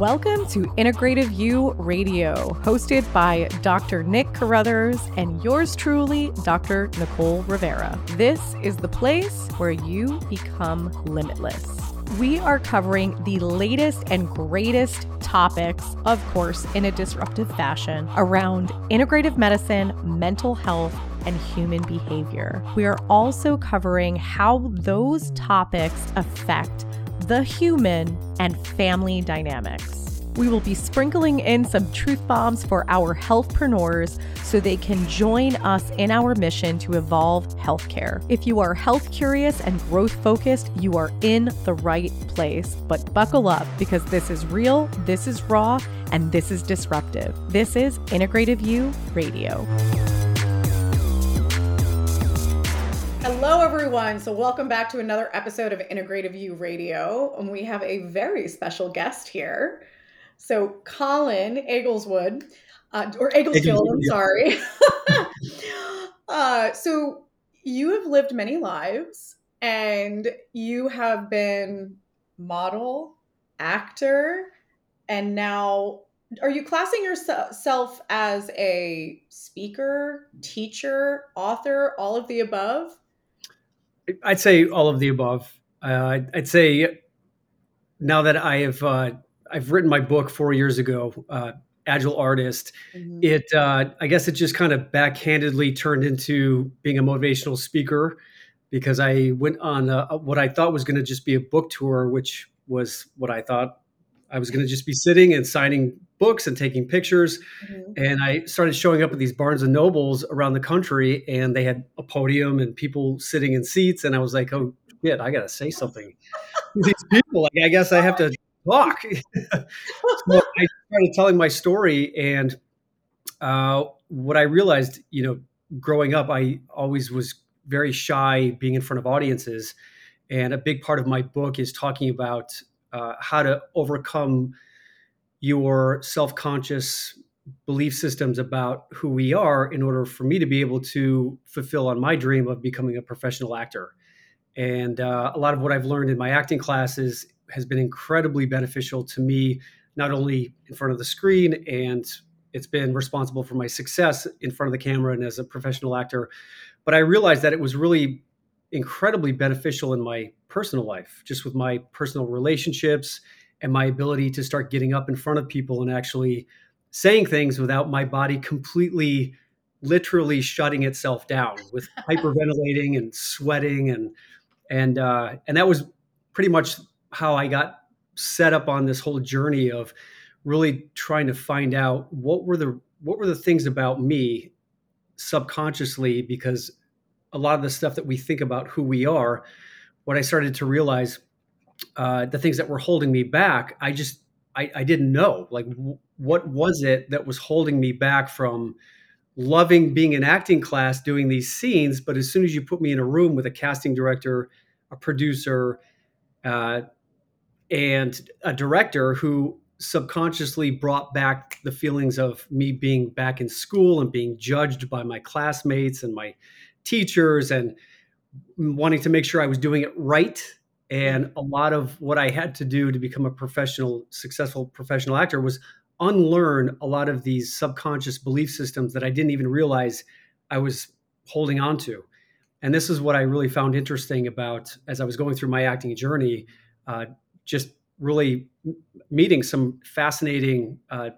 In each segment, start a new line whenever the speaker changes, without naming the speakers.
Welcome to Integrative You Radio, hosted by Dr. Nick Carruthers and yours truly, Dr. Nicole Rivera. This is the place where you become limitless. We are covering the latest and greatest topics, of course, in a disruptive fashion around integrative medicine, mental health, and human behavior. We are also covering how those topics affect the human and family dynamics. We will be sprinkling in some truth bombs for our healthpreneurs so they can join us in our mission to evolve healthcare. If you are health curious and growth focused, you are in the right place. But buckle up because this is real, this is raw, and this is disruptive. This is Integrative You Radio. Hello, everyone. So, welcome back to another episode of Integrative You Radio. And we have a very special guest here. So, Colin Eggleswood, uh, or Egglesfield, I'm sorry. uh, so, you have lived many lives and you have been model, actor, and now are you classing yourself as a speaker, teacher, author, all of the above?
I'd say all of the above. Uh, I'd say now that I have uh, I've written my book four years ago, uh, Agile Artist. Mm-hmm. It uh, I guess it just kind of backhandedly turned into being a motivational speaker because I went on what I thought was going to just be a book tour, which was what I thought I was going to just be sitting and signing books and taking pictures. Mm-hmm. And I started showing up at these Barnes and Nobles around the country, and they had a podium and people sitting in seats. And I was like, oh, shit, I got to say something to these people. Like, I guess I have to talk. so I started telling my story. And uh, what I realized, you know, growing up, I always was very shy being in front of audiences. And a big part of my book is talking about uh, how to overcome your self-conscious belief systems about who we are in order for me to be able to fulfill on my dream of becoming a professional actor. And uh, a lot of what i've learned in my acting classes has been incredibly beneficial to me not only in front of the screen and it's been responsible for my success in front of the camera and as a professional actor. But i realized that it was really incredibly beneficial in my personal life just with my personal relationships and my ability to start getting up in front of people and actually saying things without my body completely literally shutting itself down with hyperventilating and sweating and and uh, and that was pretty much how I got set up on this whole journey of really trying to find out what were the what were the things about me subconsciously because a lot of the stuff that we think about who we are what I started to realize uh, the things that were holding me back, I just I, I didn't know like w- what was it that was holding me back from loving being in acting class doing these scenes. But as soon as you put me in a room with a casting director, a producer, uh, and a director who subconsciously brought back the feelings of me being back in school and being judged by my classmates and my teachers and wanting to make sure I was doing it right and a lot of what I had to do to become a professional, successful professional actor was unlearn a lot of these subconscious belief systems that I didn't even realize I was holding on to. And this is what I really found interesting about as I was going through my acting journey, uh, just really meeting some fascinating uh,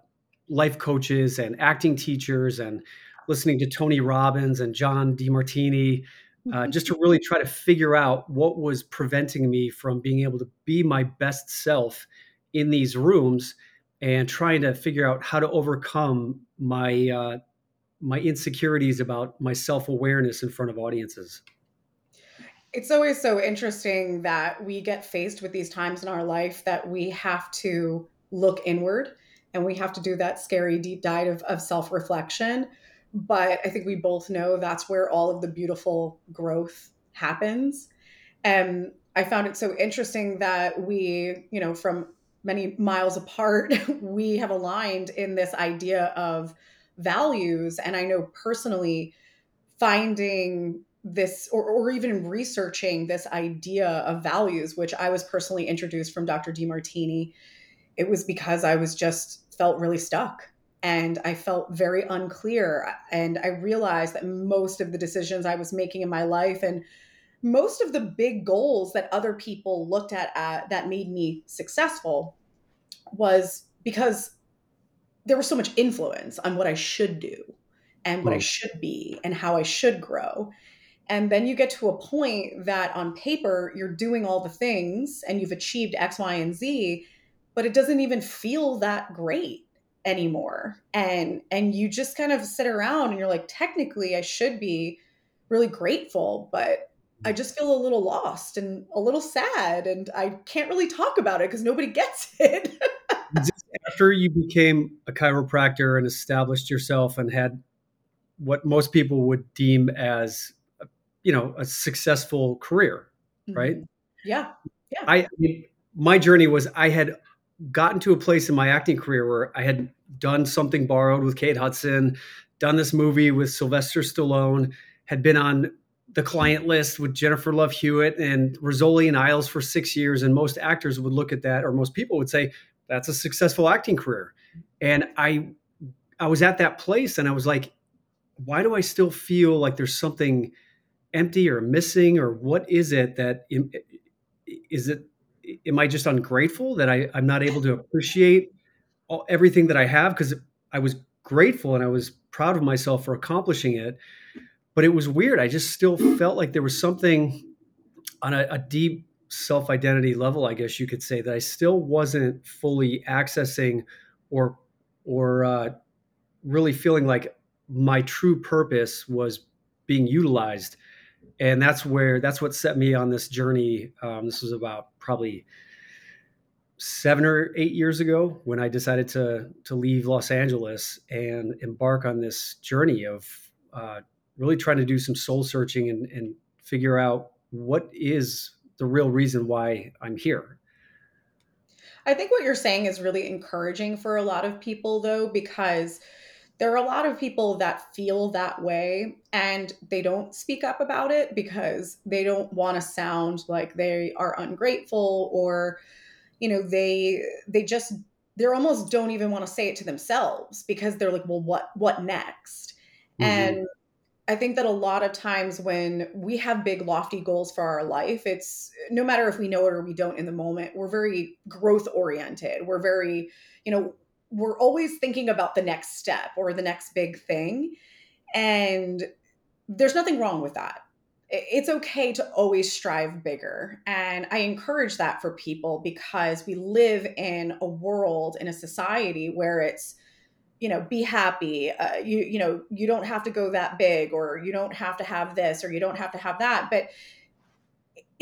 life coaches and acting teachers and listening to Tony Robbins and John Demartini uh, just to really try to figure out what was preventing me from being able to be my best self in these rooms and trying to figure out how to overcome my uh, my insecurities about my self-awareness in front of audiences.
It's always so interesting that we get faced with these times in our life that we have to look inward and we have to do that scary deep dive of, of self-reflection but I think we both know that's where all of the beautiful growth happens. And I found it so interesting that we, you know, from many miles apart, we have aligned in this idea of values. And I know personally finding this or, or even researching this idea of values, which I was personally introduced from Dr. Demartini, it was because I was just felt really stuck and I felt very unclear. And I realized that most of the decisions I was making in my life and most of the big goals that other people looked at uh, that made me successful was because there was so much influence on what I should do and what I should be and how I should grow. And then you get to a point that on paper, you're doing all the things and you've achieved X, Y, and Z, but it doesn't even feel that great anymore. And and you just kind of sit around and you're like, technically I should be really grateful, but I just feel a little lost and a little sad and I can't really talk about it because nobody gets it.
After you became a chiropractor and established yourself and had what most people would deem as you know a successful career right mm-hmm.
yeah yeah
I, I mean, my journey was i had gotten to a place in my acting career where i had done something borrowed with kate hudson done this movie with sylvester stallone had been on the client list with jennifer love hewitt and rizzoli and isles for six years and most actors would look at that or most people would say that's a successful acting career. And i i was at that place and i was like why do i still feel like there's something empty or missing or what is it that is it am i just ungrateful that I, i'm not able to appreciate all, everything that i have because i was grateful and i was proud of myself for accomplishing it but it was weird i just still felt like there was something on a, a deep self-identity level i guess you could say that i still wasn't fully accessing or or uh, really feeling like my true purpose was being utilized and that's where that's what set me on this journey. Um, this was about probably seven or eight years ago when I decided to to leave Los Angeles and embark on this journey of uh, really trying to do some soul searching and, and figure out what is the real reason why I'm here.
I think what you're saying is really encouraging for a lot of people, though, because there are a lot of people that feel that way and they don't speak up about it because they don't want to sound like they are ungrateful or you know they they just they're almost don't even want to say it to themselves because they're like well what what next mm-hmm. and I think that a lot of times when we have big, lofty goals for our life, it's no matter if we know it or we don't in the moment, we're very growth oriented. We're very, you know, we're always thinking about the next step or the next big thing. And there's nothing wrong with that. It's okay to always strive bigger. And I encourage that for people because we live in a world, in a society where it's, you know, be happy. Uh, you, you know, you don't have to go that big or you don't have to have this or you don't have to have that. But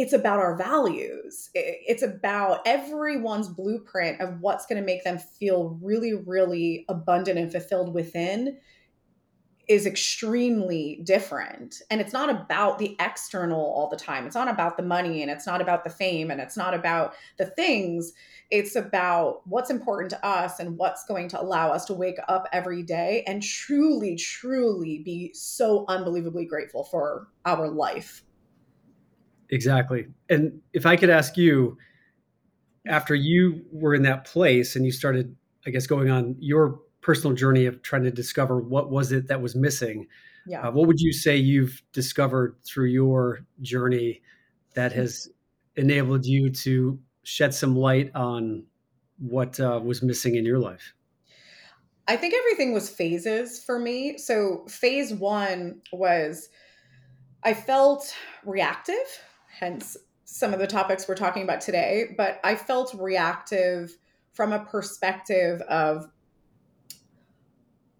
it's about our values. It's about everyone's blueprint of what's going to make them feel really, really abundant and fulfilled within is extremely different. And it's not about the external all the time. It's not about the money and it's not about the fame and it's not about the things. It's about what's important to us and what's going to allow us to wake up every day and truly, truly be so unbelievably grateful for our life.
Exactly. And if I could ask you, after you were in that place and you started, I guess, going on your personal journey of trying to discover what was it that was missing, yeah. Uh, what would you say you've discovered through your journey that has enabled you to shed some light on what uh, was missing in your life?
I think everything was phases for me. So, phase one was I felt reactive hence some of the topics we're talking about today. But I felt reactive from a perspective of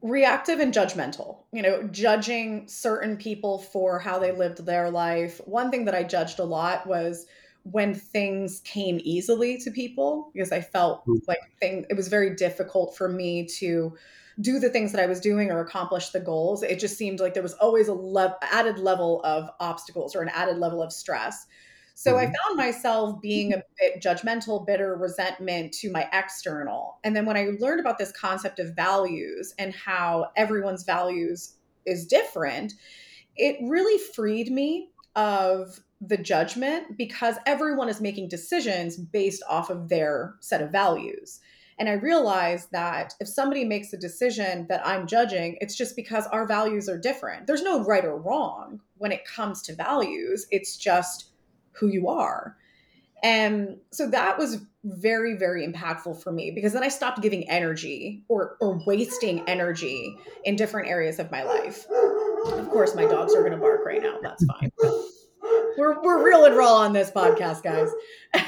reactive and judgmental, you know, judging certain people for how they lived their life. One thing that I judged a lot was when things came easily to people because I felt mm. like thing it was very difficult for me to do the things that I was doing or accomplish the goals. It just seemed like there was always a le- added level of obstacles or an added level of stress. So mm-hmm. I found myself being a bit judgmental, bitter, resentment to my external. And then when I learned about this concept of values and how everyone's values is different, it really freed me of the judgment because everyone is making decisions based off of their set of values. And I realized that if somebody makes a decision that I'm judging, it's just because our values are different. There's no right or wrong when it comes to values, it's just who you are. And so that was very, very impactful for me because then I stopped giving energy or, or wasting energy in different areas of my life. Of course, my dogs are going to bark right now. That's fine. we're, we're real and raw on this podcast, guys.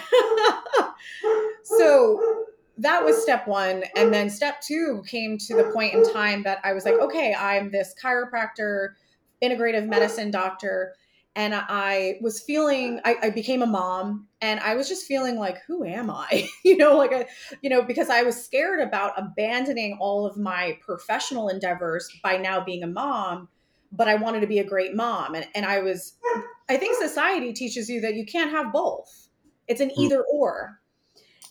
so that was step one. And then step two came to the point in time that I was like, okay, I'm this chiropractor, integrative medicine doctor. And I was feeling I, I, became a mom and I was just feeling like who am I? You know like I you know because I was scared about abandoning all of my professional endeavors by now being a mom but I wanted to be a great mom. And and I was I think society teaches you that you can't have both. It's an hmm. either or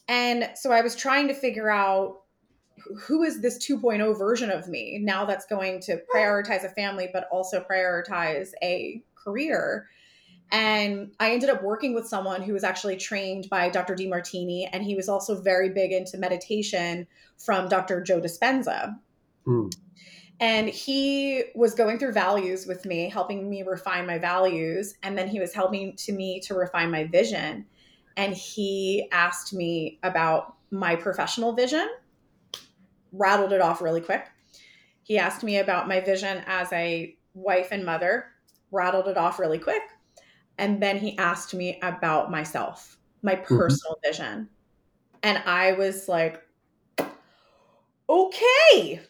and so I was trying to figure out who is this 2.0 version of me now that's going to prioritize a family but also prioritize a career. And I ended up working with someone who was actually trained by Dr. Demartini, and he was also very big into meditation from Dr. Joe Dispenza. Mm. And he was going through values with me, helping me refine my values. And then he was helping to me to refine my vision. And he asked me about my professional vision, rattled it off really quick. He asked me about my vision as a wife and mother, rattled it off really quick. And then he asked me about myself, my mm-hmm. personal mm-hmm. vision. And I was like, okay,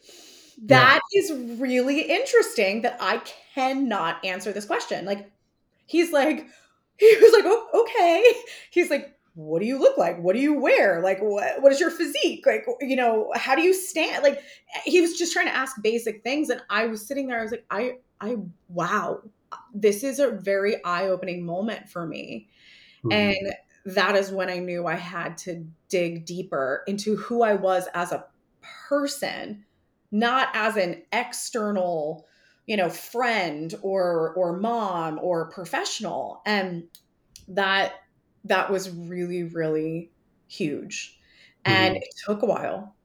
that yeah. is really interesting that I cannot answer this question. Like, he's like, he was like, oh, okay. He's like, what do you look like? What do you wear? Like, what, what is your physique? Like, you know, how do you stand? Like, he was just trying to ask basic things. And I was sitting there, I was like, I, I, wow, this is a very eye-opening moment for me mm-hmm. and that is when i knew i had to dig deeper into who i was as a person not as an external you know friend or or mom or professional and that that was really really huge and mm-hmm. it took a while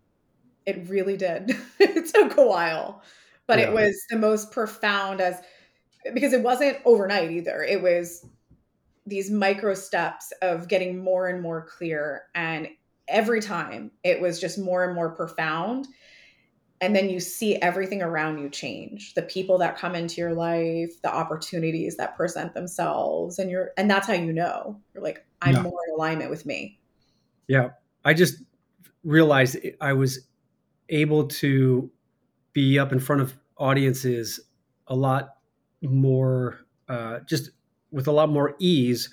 it really did it took a while but yeah. it was the most profound as because it wasn't overnight either. It was these micro steps of getting more and more clear. And every time it was just more and more profound. And then you see everything around you change the people that come into your life, the opportunities that present themselves. And you're, and that's how you know you're like, I'm yeah. more in alignment with me.
Yeah. I just realized I was able to be up in front of audiences a lot more uh, just with a lot more ease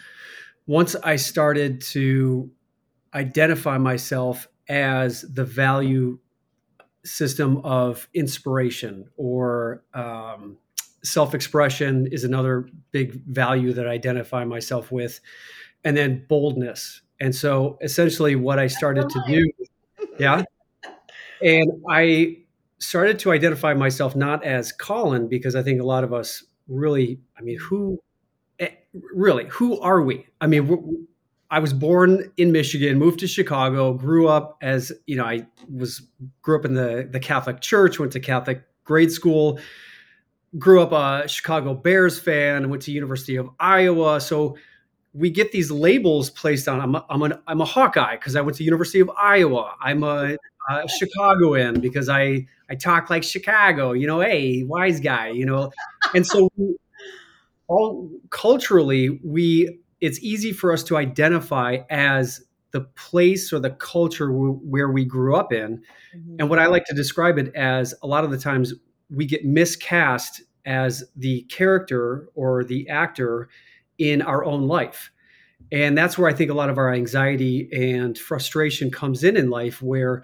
once I started to identify myself as the value system of inspiration or um, self expression is another big value that I identify myself with, and then boldness. And so essentially, what I started to do, yeah, and I started to identify myself not as Colin because I think a lot of us really, I mean, who eh, really, who are we? I mean, I was born in Michigan, moved to Chicago, grew up as, you know, I was, grew up in the, the Catholic church, went to Catholic grade school, grew up a Chicago Bears fan, went to University of Iowa. So we get these labels placed on. I'm a, I'm, an, I'm a Hawkeye because I went to University of Iowa. I'm a, a Chicagoan because I I talk like Chicago. You know, hey, wise guy. You know, and so we, all culturally we it's easy for us to identify as the place or the culture w- where we grew up in. Mm-hmm. And what I like to describe it as a lot of the times we get miscast as the character or the actor in our own life. And that's where I think a lot of our anxiety and frustration comes in in life, where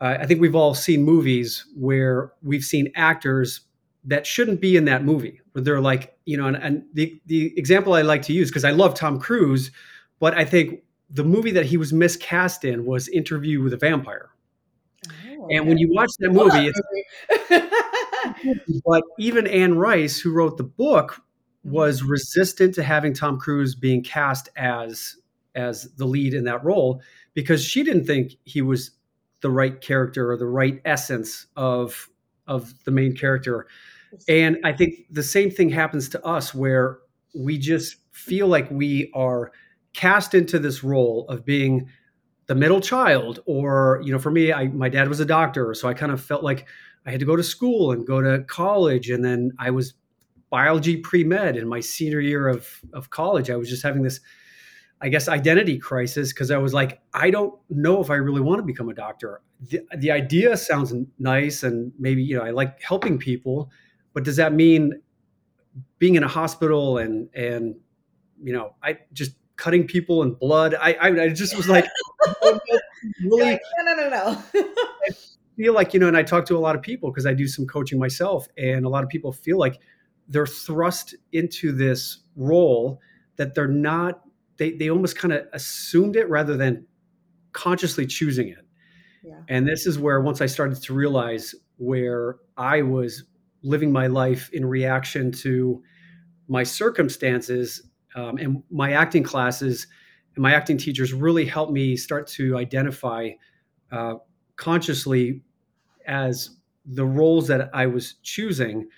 uh, I think we've all seen movies where we've seen actors that shouldn't be in that movie, where they're like, you know, and, and the, the example I like to use, because I love Tom Cruise, but I think the movie that he was miscast in was Interview with a Vampire. Oh, and when you watch that movie, it's, but even Anne Rice, who wrote the book, was resistant to having Tom Cruise being cast as as the lead in that role because she didn't think he was the right character or the right essence of of the main character. And I think the same thing happens to us where we just feel like we are cast into this role of being the middle child or you know for me I my dad was a doctor so I kind of felt like I had to go to school and go to college and then I was biology pre-med in my senior year of of college. I was just having this I guess identity crisis because I was like I don't know if I really want to become a doctor. The, the idea sounds nice and maybe you know I like helping people but does that mean being in a hospital and and you know I just cutting people and blood. I, I, I just was like,
really, no, no, no, no.
I feel like, you know, and I talk to a lot of people because I do some coaching myself, and a lot of people feel like they're thrust into this role that they're not, they, they almost kind of assumed it rather than consciously choosing it. Yeah. And this is where once I started to realize where I was living my life in reaction to my circumstances um, and my acting classes and my acting teachers really helped me start to identify uh, consciously as the roles that I was choosing.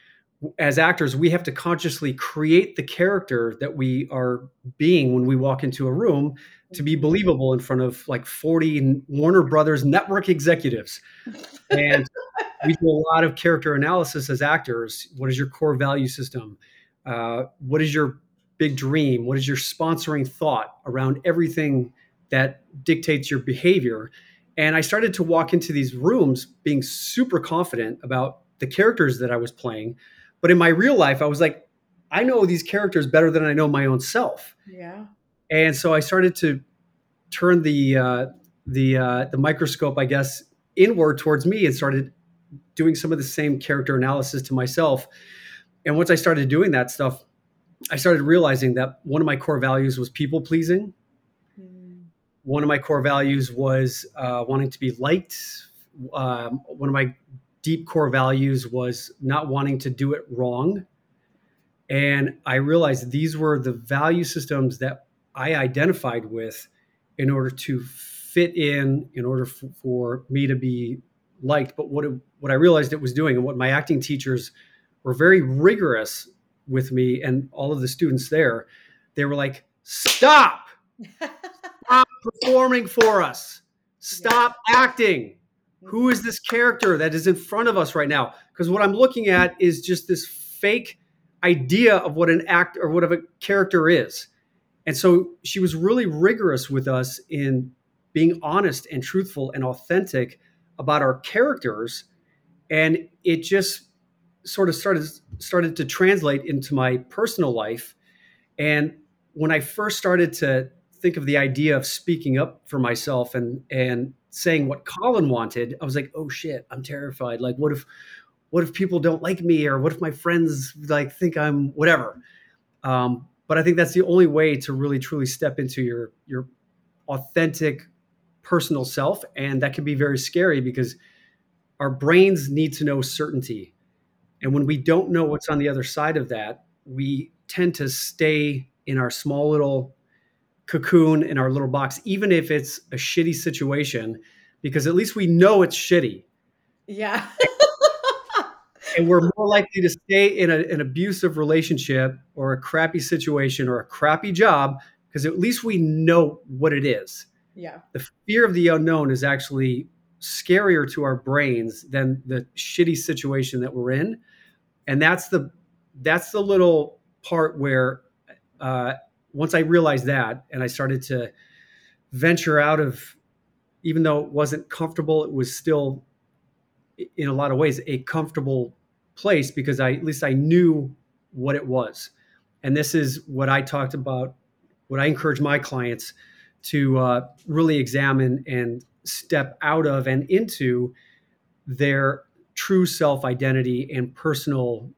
As actors, we have to consciously create the character that we are being when we walk into a room to be believable in front of like 40 Warner Brothers network executives. And we do a lot of character analysis as actors. What is your core value system? Uh, what is your big dream? What is your sponsoring thought around everything that dictates your behavior? And I started to walk into these rooms being super confident about the characters that I was playing. But in my real life, I was like, I know these characters better than I know my own self.
Yeah.
And so I started to turn the uh, the uh, the microscope, I guess, inward towards me and started doing some of the same character analysis to myself. And once I started doing that stuff, I started realizing that one of my core values was people pleasing. Mm. One of my core values was uh, wanting to be liked. Um, one of my deep core values was not wanting to do it wrong. And I realized these were the value systems that I identified with in order to fit in, in order f- for me to be liked. But what, it, what I realized it was doing, and what my acting teachers were very rigorous with me and all of the students there, they were like, stop, stop performing for us, stop yeah. acting. Who is this mm-hmm. character that is in front of us right now? Because what I'm looking at is just this fake idea of what an act or what a character is. And so she was really rigorous with us in being honest and truthful and authentic about our characters. And it just sort of started started to translate into my personal life. And when I first started to think of the idea of speaking up for myself and and saying what Colin wanted, I was like, oh shit, I'm terrified. Like, what if what if people don't like me, or what if my friends like think I'm whatever? Um, but I think that's the only way to really truly step into your your authentic personal self, and that can be very scary because our brains need to know certainty and when we don't know what's on the other side of that, we tend to stay in our small little cocoon in our little box, even if it's a shitty situation, because at least we know it's shitty.
Yeah.
and we're more likely to stay in a, an abusive relationship or a crappy situation or a crappy job because at least we know what it is.
Yeah.
The fear of the unknown is actually scarier to our brains than the shitty situation that we're in and that's the that's the little part where uh, once I realized that and I started to venture out of even though it wasn't comfortable, it was still in a lot of ways a comfortable place because I at least I knew what it was. And this is what I talked about, what I encourage my clients to uh, really examine and step out of and into their true self identity and personal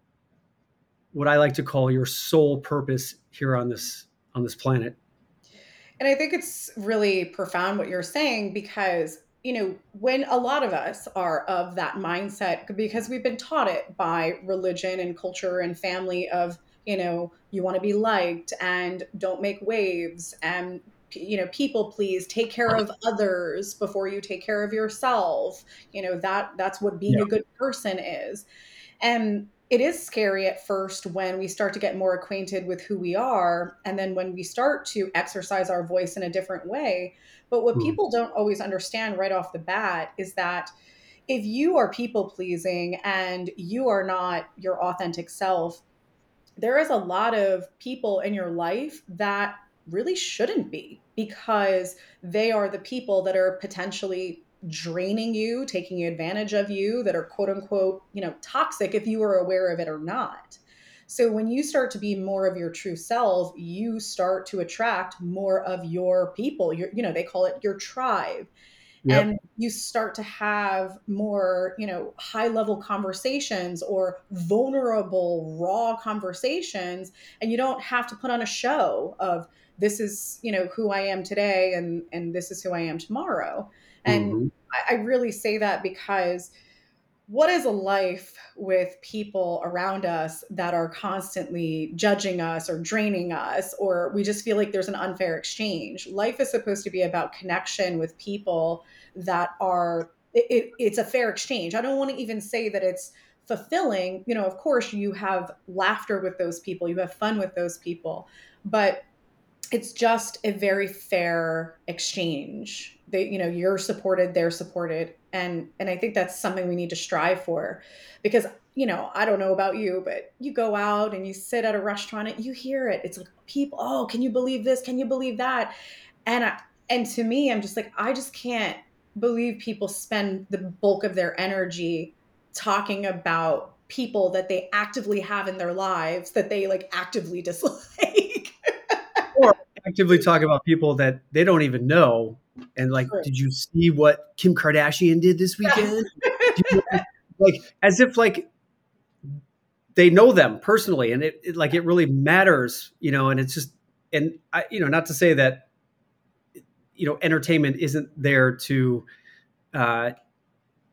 what I like to call your sole purpose here on this on this planet.
And I think it's really profound what you're saying because you know when a lot of us are of that mindset because we've been taught it by religion and culture and family of you know you want to be liked and don't make waves and you know people please take care of others before you take care of yourself you know that that's what being yeah. a good person is and it is scary at first when we start to get more acquainted with who we are and then when we start to exercise our voice in a different way but what mm. people don't always understand right off the bat is that if you are people pleasing and you are not your authentic self there is a lot of people in your life that really shouldn't be because they are the people that are potentially draining you, taking advantage of you, that are quote unquote, you know, toxic if you are aware of it or not. So when you start to be more of your true self, you start to attract more of your people. Your, you know, they call it your tribe. Yep. And you start to have more, you know, high level conversations or vulnerable, raw conversations. And you don't have to put on a show of, this is you know who i am today and and this is who i am tomorrow. And mm-hmm. I, I really say that because what is a life with people around us that are constantly judging us or draining us or we just feel like there's an unfair exchange? Life is supposed to be about connection with people that are it, it, it's a fair exchange. I don't want to even say that it's fulfilling. You know of course you have laughter with those people you have fun with those people but it's just a very fair exchange. That you know you're supported they're supported. And and i think that's something we need to strive for because you know i don't know about you but you go out and you sit at a restaurant and you hear it. It's like people oh can you believe this? Can you believe that? And I, and to me i'm just like i just can't believe people spend the bulk of their energy talking about people that they actively have in their lives that they like actively dislike
or actively talk about people that they don't even know. And like sure. did you see what kim kardashian did this weekend? Like as if like they know them personally. And it, it, like it really matters you know and it's just and i you know not to say that you know entertainment isn't there to uh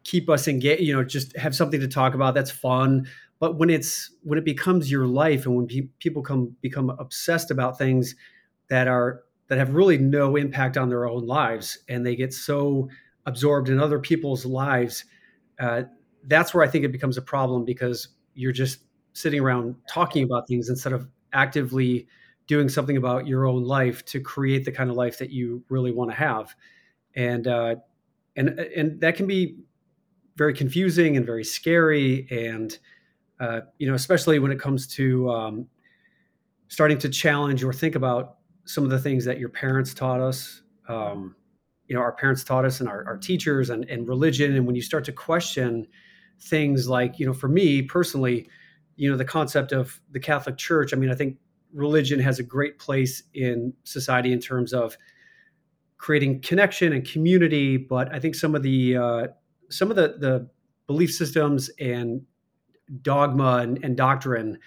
keep us engaged you know just have something to talk about that's fun. But when it's when it becomes your life and when pe- people come become obsessed about things that are that have really no impact on their own lives and they get so absorbed in other people's lives uh, that's where i think it becomes a problem because you're just sitting around talking about things instead of actively doing something about your own life to create the kind of life that you really want to have. And uh, and and that can be very confusing and very scary and uh, you know especially when it comes to um, starting to challenge or think about some of the things that your parents taught us um, you know our parents taught us and our, our teachers and, and religion. And when you start to question things like you know for me personally you know the concept of the catholic church i mean i think religion has a great place in society in terms of creating connection and community. But i think some of the uh, some of the the belief systems and dogma and, and doctrine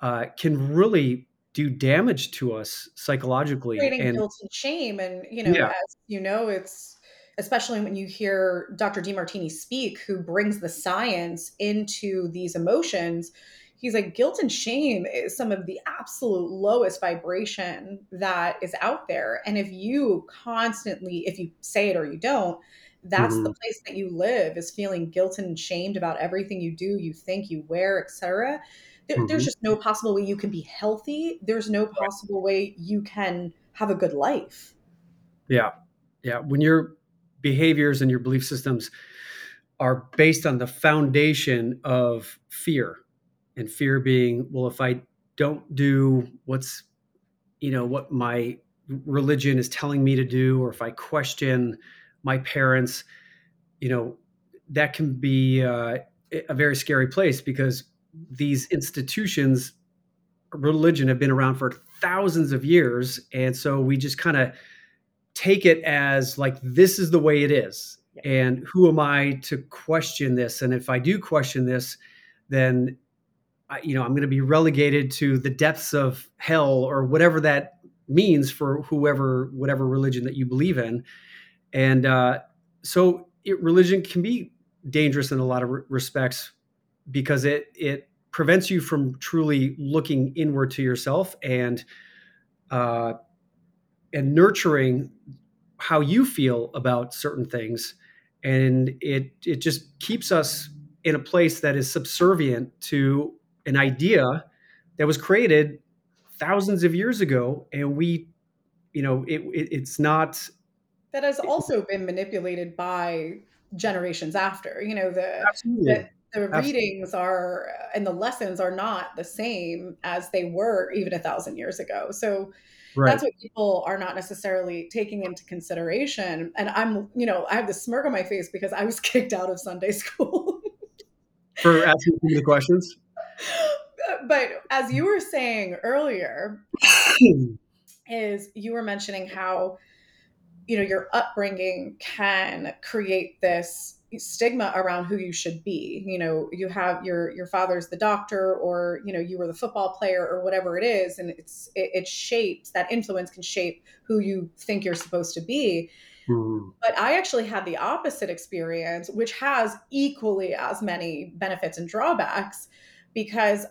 uh, can really do damage to us psychologically
creating and, guilt and shame and you know yeah. as you know it's especially when you hear dr demartini speak who brings the science into these emotions he's like guilt and shame is some of the absolute lowest vibration that is out there and if you constantly if you say it or you don't that's mm-hmm. the place that you live is feeling guilt and shamed about everything you do you think you wear etc there, mm-hmm. there's just no possible way you can be healthy. There's no possible way you can have a good life.
Yeah. Yeah. When your behaviors and your belief systems are based on the foundation of fear and fear being well if i don't do what's you know what my religion is telling me to do or if i question my parents you know that can be uh, a very scary place because these institutions, religion, have been around for thousands of years. And so we just kind of take it as like, this is the way it is. And who am I to question this? And if I do question this, then I, you know I'm going to be relegated to the depths of hell or whatever that means for whoever whatever religion that you believe in. And uh, so it, religion can be dangerous in a lot of re- respects because it it prevents you from truly looking inward to yourself and uh, and nurturing how you feel about certain things. And it it just keeps us in a place that is subservient to an idea that was created thousands of years ago. And we you know it, it it's not
that has also been manipulated by generations after you know the the, the readings are and the lessons are not the same as they were even a thousand years ago so Right. That's what people are not necessarily taking into consideration. And I'm, you know, I have the smirk on my face because I was kicked out of Sunday school.
For asking the questions?
But as you were saying earlier, is you were mentioning how, you know, your upbringing can create this stigma around who you should be you know you have your your father's the doctor or you know you were the football player or whatever it is and it's it, it shapes that influence can shape who you think you're supposed to be mm-hmm. but i actually had the opposite experience which has equally as many benefits and drawbacks because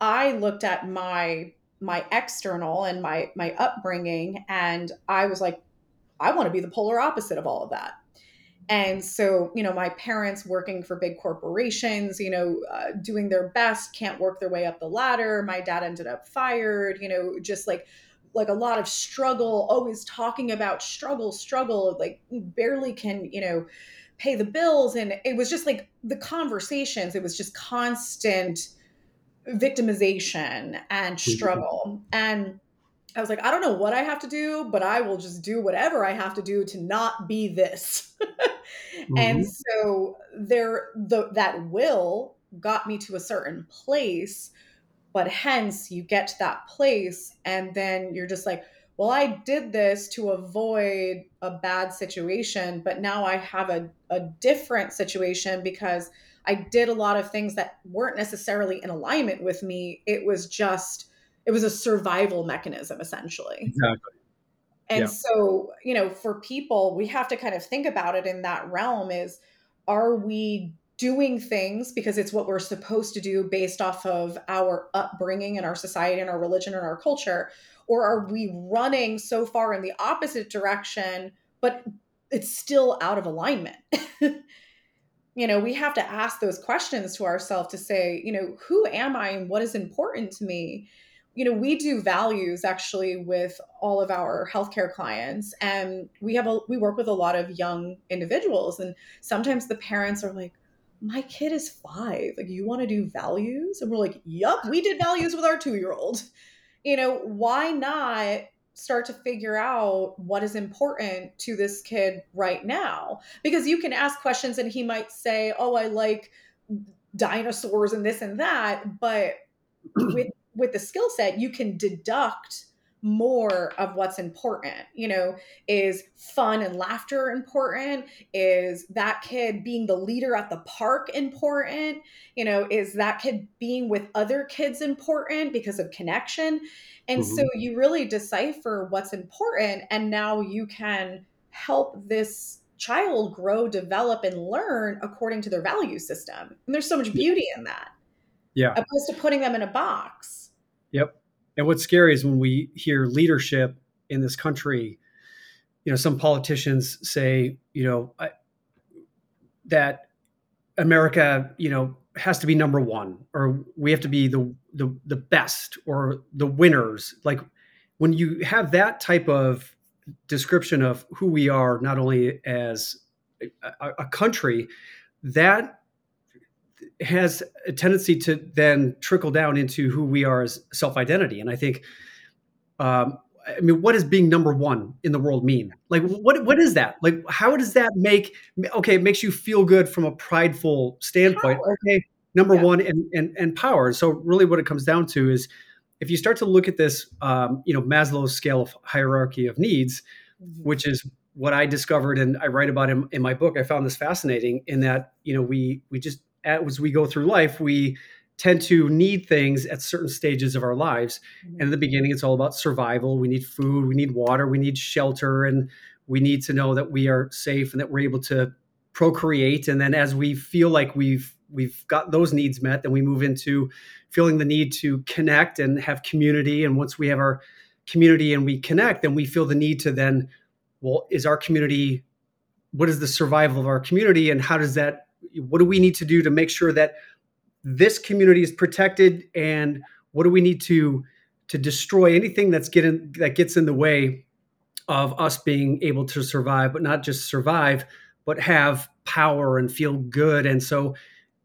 i looked at my my external and my my upbringing and i was like i want to be the polar opposite of all of that and so, you know, my parents working for big corporations, you know, uh, doing their best, can't work their way up the ladder. My dad ended up fired, you know, just like like a lot of struggle, always talking about struggle, struggle, like barely can, you know, pay the bills and it was just like the conversations, it was just constant victimization and mm-hmm. struggle. And I was like, I don't know what I have to do, but I will just do whatever I have to do to not be this. mm-hmm. And so there the that will got me to a certain place, but hence you get to that place and then you're just like, well, I did this to avoid a bad situation, but now I have a, a different situation because I did a lot of things that weren't necessarily in alignment with me. It was just it was a survival mechanism essentially.
Exactly.
And yeah. so you know for people we have to kind of think about it in that realm is are we doing things because it's what we're supposed to do based off of our upbringing and our society and our religion and our culture? Or are we running so far in the opposite direction but it's still out of alignment? You know we have to ask those questions to ourselves to say you know who am i and what is important to me you know, we do values actually with all of our healthcare clients, and we have a we work with a lot of young individuals, and sometimes the parents are like, "My kid is five. Like, you want to do values?" And we're like, "Yup, we did values with our two year old." You know, why not start to figure out what is important to this kid right now? Because you can ask questions, and he might say, "Oh, I like." dinosaurs and this and that but with with the skill set you can deduct more of what's important you know? Is fun and laughter important? Is that kid being the leader at the park important? You know is that kid being with other kids important because of connection? And mm-hmm. so you really decipher what's important and now you can help this child grow develop and learn according to their value system. And there's so much beauty in that
yeah.
opposed to putting them in a box
Yep. And what's scary is when we hear leadership in this country, you know, some politicians say, you know, I, that America, you know, has to be number one, or we have to be the the the best, or the winners. Like when you have that type of description of who we are, not only as a, a country, that has a tendency to then trickle down into who we are as self identity. And I think, um, I mean, what does being number one in the world mean? Like, what what is that? Like, how does that make? Okay, it makes you feel good from a prideful standpoint. Power. Okay, number yeah. one and, and and power. So really, what it comes down to is, if you start to look at this, um, you know, Maslow's scale of hierarchy of needs, mm-hmm. which is what I discovered and I write about in, in my book. I found this fascinating in that you know we we just as we go through life, we tend to need things at certain stages of our lives. Mm-hmm. And in the beginning, it's all about survival. We need food, we need water, we need shelter, and we need to know that we are safe and that we're able to procreate. And then as we feel like we've we've got those needs met, then we move into feeling the need to connect and have community. And once we have our community and we connect, then we feel the need to then, well, is our community, what is the survival of our community, and how does that, what do we need to do to make sure that this community is protected, and what do we need to to destroy anything that's getting that gets in the way of us being able to survive, but not just survive, but have power and feel good. And so,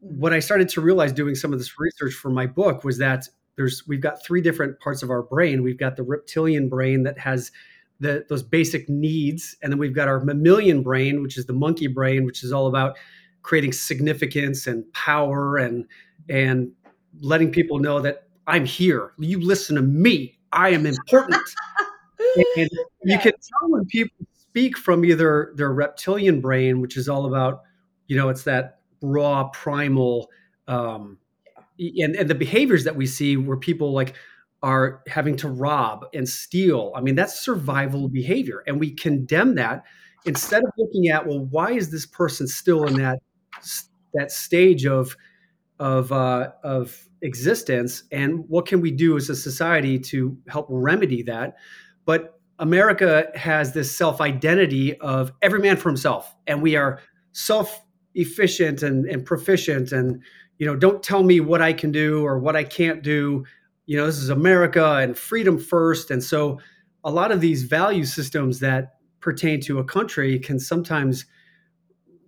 what I started to realize doing some of this research for my book was that there's we've got three different parts of our brain. We've got the reptilian brain that has the, those basic needs, and then we've got our mammalian brain, which is the monkey brain, which is all about creating significance and power and and letting people know that I'm here. You listen to me. I am important. and you can tell when people speak from either their reptilian brain, which is all about, you know, it's that raw primal, um, and and the behaviors that we see where people like are having to rob and steal. I mean, that's survival behavior, and we condemn that instead of looking at well, why is this person still in that that stage of of uh, of existence, and what can we do as a society to help remedy that? But America has this self identity of every man for himself, and we are self efficient and, and proficient. And, you know, don't tell me what I can do or what I can't do. You know, this is America and freedom first. And so a lot of these value systems that pertain to a country can sometimes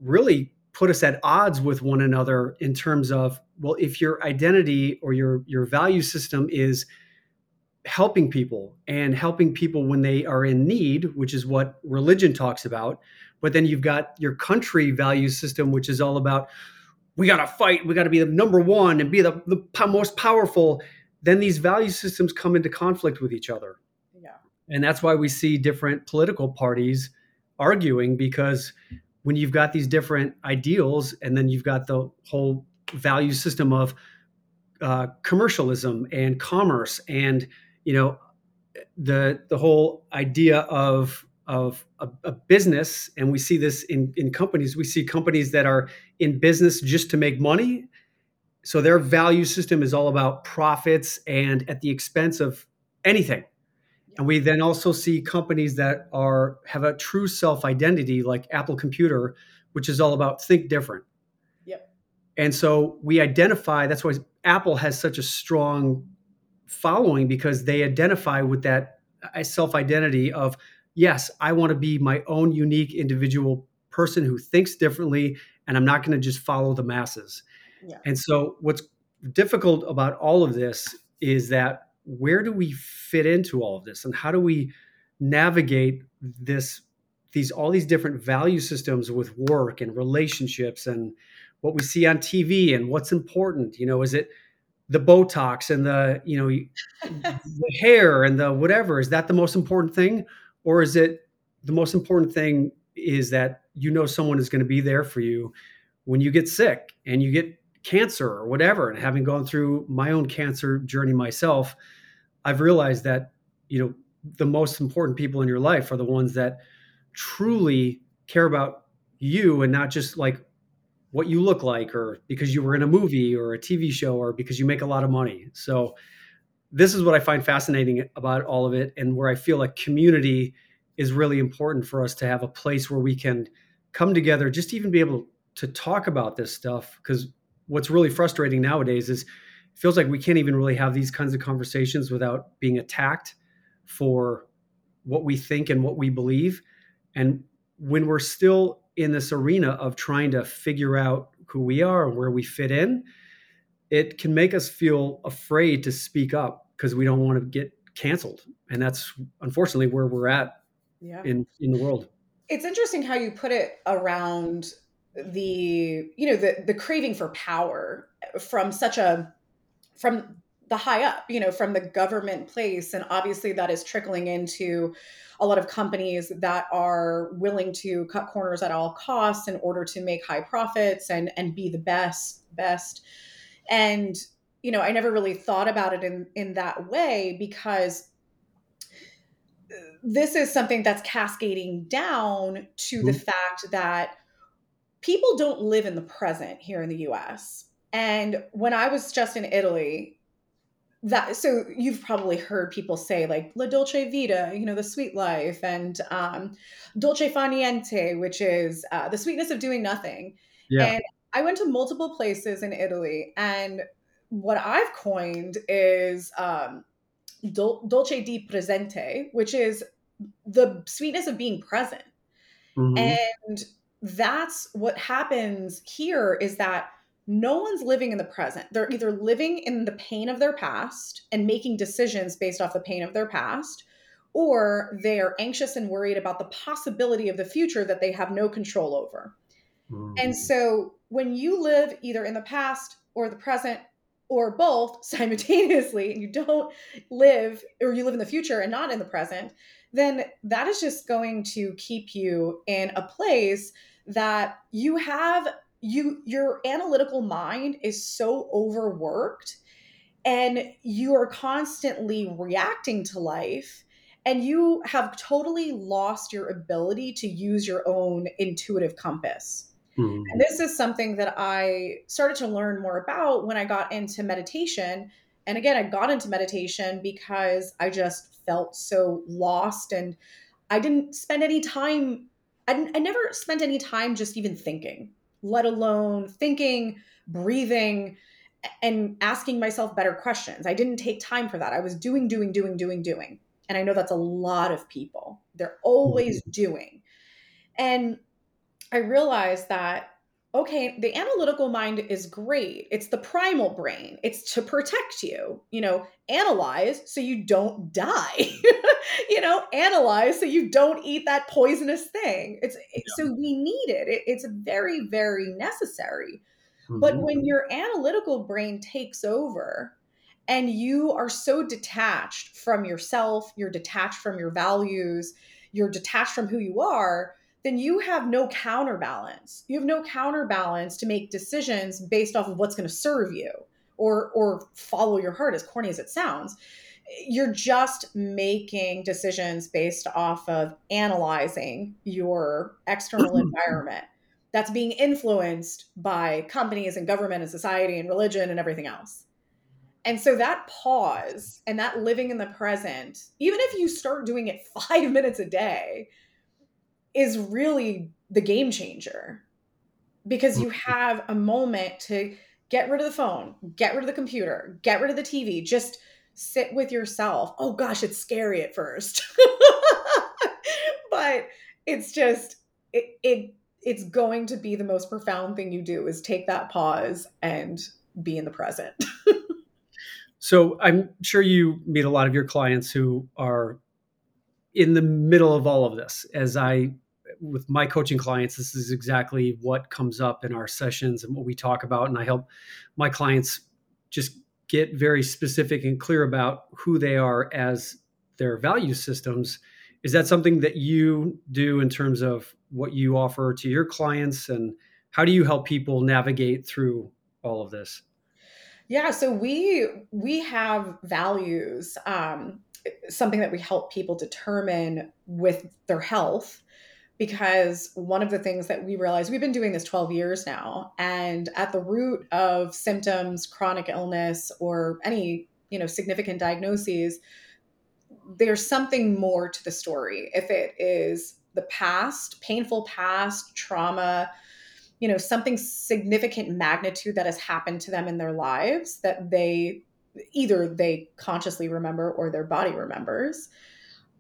really put us at odds with one another in terms of well if your identity or your your value system is helping people and helping people when they are in need, which is what religion talks about. But then you've got your country value system, which is all about we got to fight, we got to be the number one and be the, the most powerful. Then these value systems come into conflict with each other. Yeah. And that's why we see different political parties arguing because when you've got these different ideals and then you've got the whole value system of uh, commercialism and commerce and you know the the whole idea of of a, a, business and we see this in in companies we see companies that are in business just to make money. So their value system is all about profits and at the expense of anything and we then also see companies that are have a true self identity like apple computer which is all about think different.
Yep.
And so we identify that's why apple has such a strong following because they identify with that uh, self identity of yes i want to be my own unique individual person who thinks differently and i'm not going to just follow the masses. Yeah. and so what's difficult about all of this is that where do we fit into all of this? And how do we navigate this these all these different value systems with work and relationships and what we see on TV and what's important? You know is it the Botox and the you know the hair and the whatever? Is that the most important thing, or is it the most important thing is that you know someone is going to be there for you when you get sick and you get cancer or whatever. And having gone through my own cancer journey myself, I've realized that you know the most important people in your life are the ones that truly care about you and not just like what you look like or because you were in a movie or a TV show or because you make a lot of money. So this is what I find fascinating about all of it and where I feel like community is really important for us to have a place where we can come together just even be able to talk about this stuff because what's really frustrating nowadays is it feels like we can't even really have these kinds of conversations without being attacked for what we think and what we believe and when we're still in this arena of trying to figure out who we are and where we fit in, it can make us feel afraid to speak up because we don't want to get canceled. And that's unfortunately where we're at yeah. in, in the world.
It's interesting how you put it around the, you know, the the craving for power from such a from the high up, you know, from the government place. And obviously that is trickling into a lot of companies that are willing to cut corners at all costs in order to make high profits and and be the best best and you know i never really thought about it in in that way because this is something that's cascading down to mm-hmm. the fact that people don't live in the present here in the US. And when I was just in Italy, that so you've probably heard people say like la dolce vita you know the sweet life and um dolce far niente which is uh, the sweetness of doing nothing yeah. and i went to multiple places in italy and what i've coined is um dol- dolce di presente which is the sweetness of being present mm-hmm. and that's what happens here is that no one's living in the present. They're either living in the pain of their past and making decisions based off the pain of their past, or they are anxious and worried about the possibility of the future that they have no control over. Mm. And so when you live either in the past or the present or both simultaneously, and you don't live or you live in the future and not in the present, then that is just going to keep you in a place that you have you your analytical mind is so overworked and you are constantly reacting to life and you have totally lost your ability to use your own intuitive compass. Mm-hmm. And this is something that I started to learn more about when I got into meditation. And again, I got into meditation because I just felt so lost and I didn't spend any time, I, I never spent any time just even thinking let alone thinking, breathing, and asking myself better questions. I didn't take time for that. I was doing, doing, doing, doing, doing. And I know that's a lot of people. They're always mm-hmm. doing. And I realized that okay, the analytical mind is great. It's the primal brain. It's to protect you. You know, analyze so you don't die. you know, analyze so you don't eat that poisonous thing. It's yeah. so we need it. it. It's very very necessary. Mm-hmm. But when your analytical brain takes over and you are so detached from yourself, you're detached from your values, you're detached from who you are, then you have no counterbalance. You have no counterbalance to make decisions based off of what's going to serve you or or follow your heart as corny as it sounds. You're just making decisions based off of analyzing your external environment that's being influenced by companies and government and society and religion and everything else. And so that pause and that living in the present, even if you start doing it five minutes a day, is really the game changer because you mm-hmm. have a moment to get rid of the phone, get rid of the computer, get rid of the TV, just sit with yourself. Oh gosh, it's scary at first. but it's just it, it it's going to be the most profound thing you do is take that pause and be in the present.
so I'm sure you meet a lot of your clients who are in the middle of all of this as I with my coaching clients, this is exactly what comes up in our sessions and what we talk about. And I help my clients just get very specific and clear about who they are as their value systems. Is that something that you do in terms of what you offer to your clients? And how do you help people navigate through all of this?
Yeah, so we we have values, um, something that we help people determine with their health because one of the things that we realized we've been doing this 12 years now and at the root of symptoms chronic illness or any you know significant diagnoses there's something more to the story. If it is the past painful past trauma you know something significant magnitude that has happened to them in their lives that they either they consciously remember or their body remembers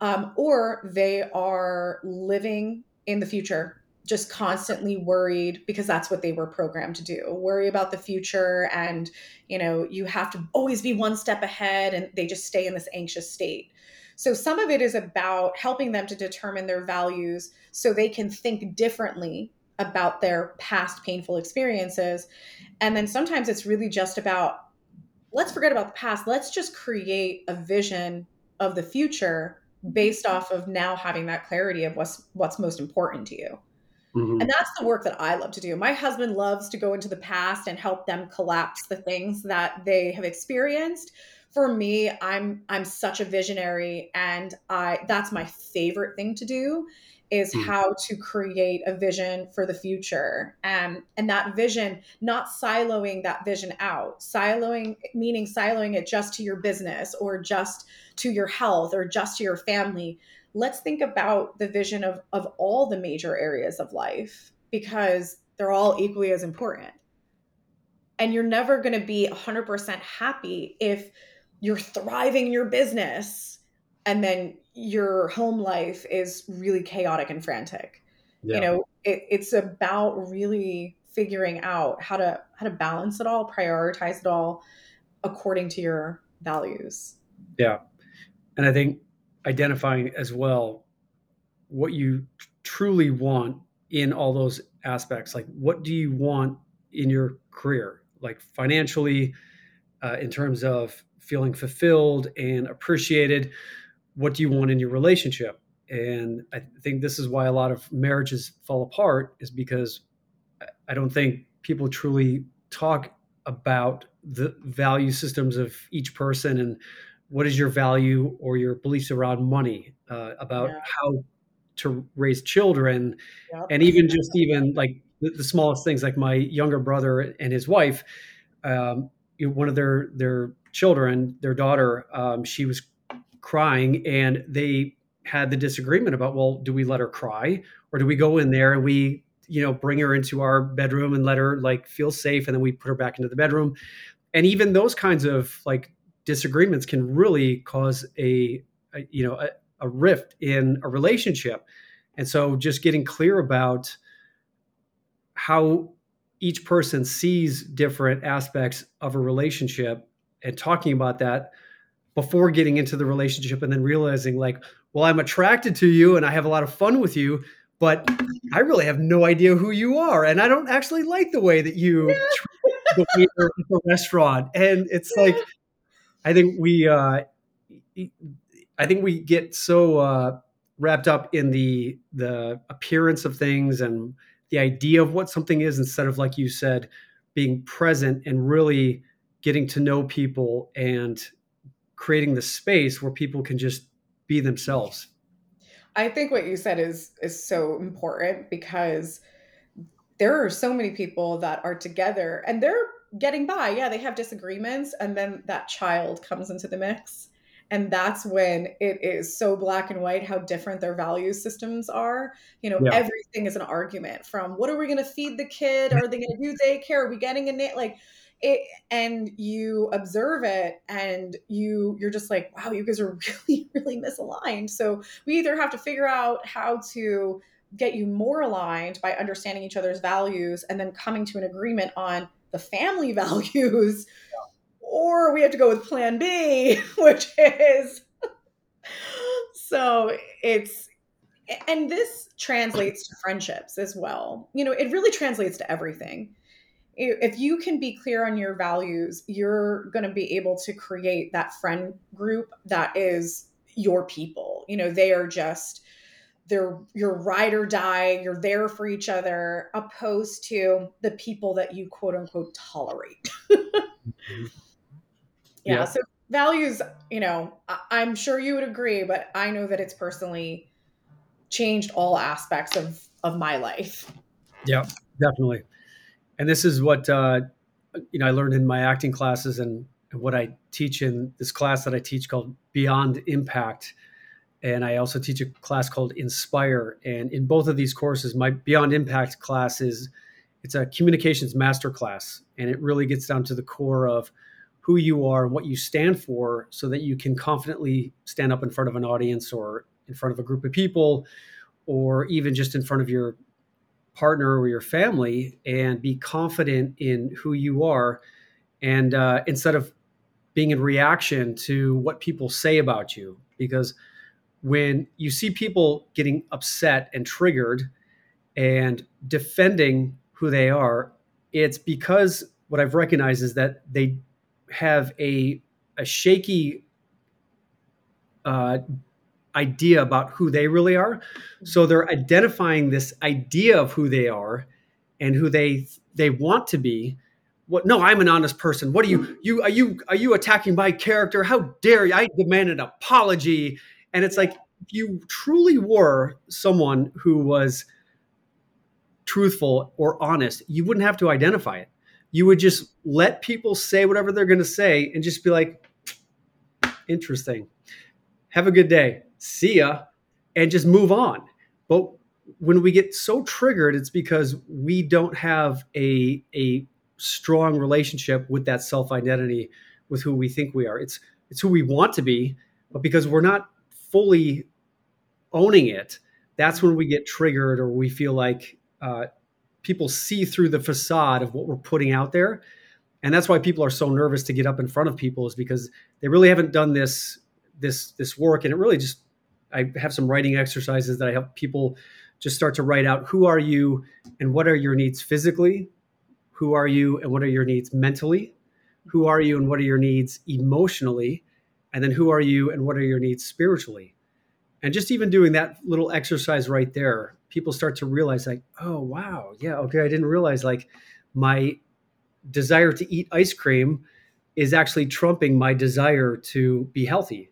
um, or they are living in the future just constantly worried because that's what they were programmed to do worry about the future and you know you have to always be one step ahead and they just stay in this anxious state. So some of it is about helping them to determine their values so they can think differently about their past painful experiences. And then sometimes it's really just about let's forget about the past let's just create a vision of the future based off of now having that clarity of what's what's most important to you. Mm-hmm. And that's the work that I love to do. My husband loves to go into the past and help them collapse the things that they have experienced. For me, I'm I'm such a visionary and I that's my favorite thing to do is mm. how to create a vision for the future. Um, and that vision not siloing that vision out. Siloing meaning siloing it just to your business or just to your health or just to your family. Let's think about the vision of, of all the major areas of life because they're all equally as important. And you're never going to be 100% happy if you're thriving in your business and then your home life is really chaotic and frantic. Yeah. you know it, it's about really figuring out how to how to balance it all prioritize it all according to your values.
Yeah. And i think identifying as well what you truly want in all those aspects like what do you want in your career? Like financially uh, in terms of feeling fulfilled and appreciated what do you want in your relationship and i think this is why a lot of marriages fall apart is because i don't think people truly talk about the value systems of each person and what is your value or your beliefs around money uh, about yeah. how to raise children yep. and even just even like the, the, smallest things like my younger brother and his wife um, one of their their children their daughter um, she was crying and they had the disagreement about well do we let her cry or do we go in there and we you know bring her into our bedroom and let her like feel safe and then we put her back into the bedroom. And even those kinds of like disagreements can really cause a, a you know a, a rift in a relationship. And so just getting clear about how each person sees different aspects of a relationship and talking about that before getting into the relationship and then realizing like well i'm attracted to you and i have a lot of fun with you but i really have no idea who you are. And i don't actually like the way that you the waiter at the restaurant. And it's like i think we uh i think we get so uh wrapped up in the the appearance of things and the idea of what something is instead of like you said being present and really getting to know people and creating the space where people can just be themselves.
I think what you said is is so important because there are so many people that are together and they're getting by. Yeah, they have disagreements and then that child comes into the mix. And that's when it is so black and white how different their value systems are. You know, yeah. everything is an argument from what are we going to feed the kid? Are they going to do daycare? Are we getting a na- like it, and you observe it and you you're just like wow you guys are really really misaligned. So we either have to figure out how to get you more aligned by understanding each other's values and then coming to an agreement on the family values or we have to go with plan b which is so it's and this translates to friendships as well. You know it really translates to everything if you can be clear on your values, you're going to be able to create that friend group that is your people. You know, they are just they're your ride or die, you're there for each other, opposed to the people that you quote unquote tolerate. mm-hmm. yeah, yeah, so values, you know, I- I'm sure you would agree, but I know that it's personally changed all aspects of of my life.
Yeah, definitely and this is what uh, you know I learned in my acting classes and, what I teach in this class that I teach called Beyond Impact, and I also teach a class called Inspire. And in both of these courses, my Beyond Impact class is it's a communications master class, and it really gets down to the core of who you are and what you stand for, so that you can confidently stand up in front of an audience or in front of a group of people, or even just in front of your partner or your family and be confident in who you are. And uh, instead of being in reaction to what people say about you. Because when you see people getting upset and triggered and defending who they are it's because what i've recognized is that they have a, a shaky uh, idea about who they really are. So mm-hmm. they're identifying this idea of who they are and who they they want to be. What? No, I'm an honest person. What are you? Mm-hmm. You are you are you attacking my character? How dare you? I demand an apology. And it's like if you truly were someone who was truthful or honest, you wouldn't have to identify it. You would just let people say whatever they're going to say and just be like, interesting. Have a good day. See ya. And just move on. But when we get so triggered, it's because we don't have a, a strong relationship with that self identity, with who we think we are. It's, it's who we want to be, but because we're not fully owning it, that's when we get triggered or we feel like uh, people see through the facade of what we're putting out there. And that's why people are so nervous to get up in front of people is because they really haven't done this this this work. And it really just I have some writing exercises that I help people just start to write out who are you and what are your needs physically, who are you and what are your needs mentally, who are you and what are your needs emotionally, and then who are you and what are your needs spiritually. And just even doing that little exercise right there people start to realize like oh wow yeah okay i didn't realize like my desire to eat ice cream is actually trumping my desire to be healthy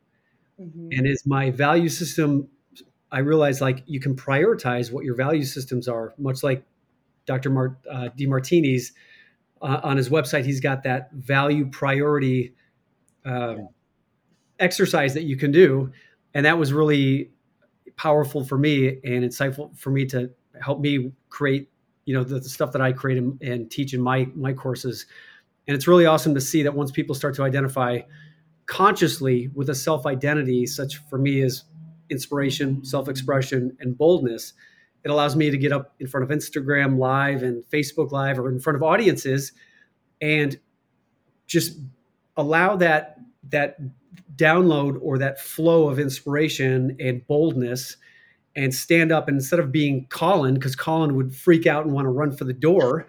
mm-hmm. and as my value system i realize like you can prioritize what your value systems are much like dr Mart, uh, Demartini's uh, on his website he's got that value priority um, yeah. exercise that you can do and that was really powerful for me and insightful for me to help me create you know the, the stuff that i create and, and, teach in my my courses and it's really awesome to see that once people start to identify consciously with a self identity such for me as inspiration self-expression and boldness it allows me to get up in front of instagram live and facebook live or in front of audiences and just allow that that download or that flow of inspiration and boldness and stand up. And instead of being Colin, because Colin would freak out and want to run for the door,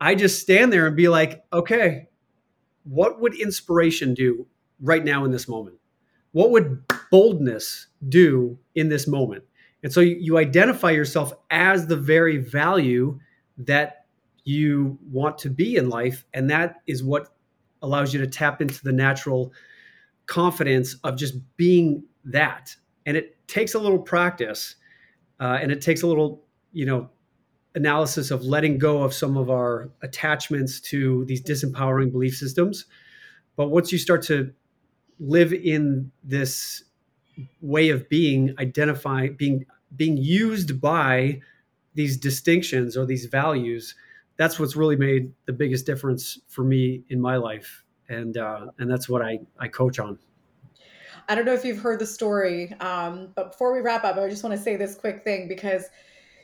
I just stand there and be like, okay, what would inspiration do right now in this moment? What would boldness do in this moment? And so you, identify yourself as the very value that you want to be in life. And that is what allows you to tap into the natural confidence of just being that. And it takes a little practice uh, and it takes a little, you know, analysis of letting go of some of our attachments to these disempowering belief systems. But once you start to live in this way of being, identify, being being used by these distinctions or these values, that's what's really made the biggest difference for me in my life and uh, and that's what I I coach on.
I don't know if you've heard the story, um, but before we wrap up, I just want to say this quick thing because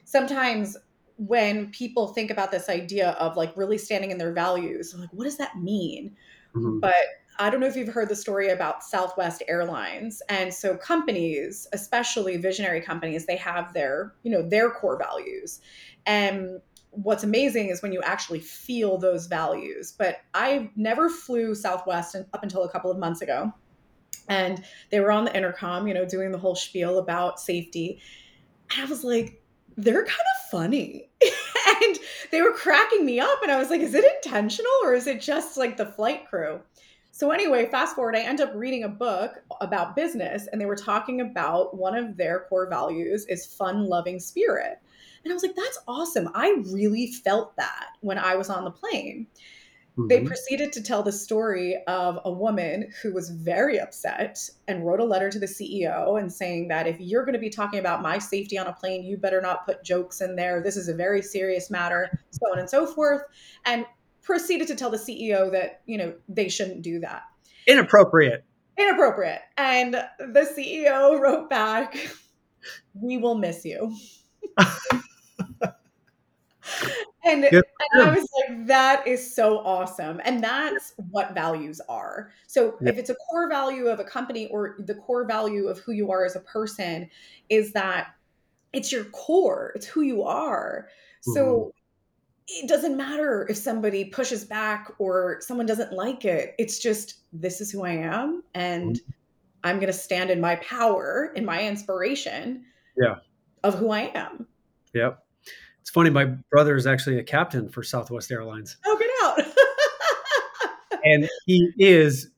sometimes when people think about this idea of like really standing in their values, like what does that mean? Mm-hmm. But I don't know if you've heard the story about Southwest Airlines. And so companies, especially visionary companies, they have their, you know, their core values. And what's amazing is when you actually feel those values. But I never flew Southwest up until a couple of months ago. And they were on the intercom, you know, doing the whole spiel about safety. And I was like, they're kind of funny. and they were cracking me up. And I was like, is it intentional or is it just like the flight crew? So, anyway, fast forward, I end up reading a book about business, and they were talking about one of their core values is fun loving spirit. And I was like, that's awesome. I really felt that when I was on the plane. Mm-hmm. They proceeded to tell the story of a woman who was very upset and wrote a letter to the CEO and saying that if you're going to be talking about my safety on a plane, you better not put jokes in there. This is a very serious matter, so on and so forth. And proceeded to tell the CEO that, you know, they shouldn't do that.
Inappropriate.
Inappropriate. And the CEO wrote back, We will miss you. and, and I was like, that is so awesome. And that's what values are. So if it's a core value of a company or the core value of who you are as a person, is that it's your core, it's who you are. So mm-hmm. It doesn't matter if somebody pushes back or someone doesn't like it. It's just, this is who I am. And mm-hmm. I'm going to stand in my power, in my inspiration
yeah.
of who I am.
Yep. It's funny, my brother is actually a captain for Southwest Airlines.
Oh, get
out. and he is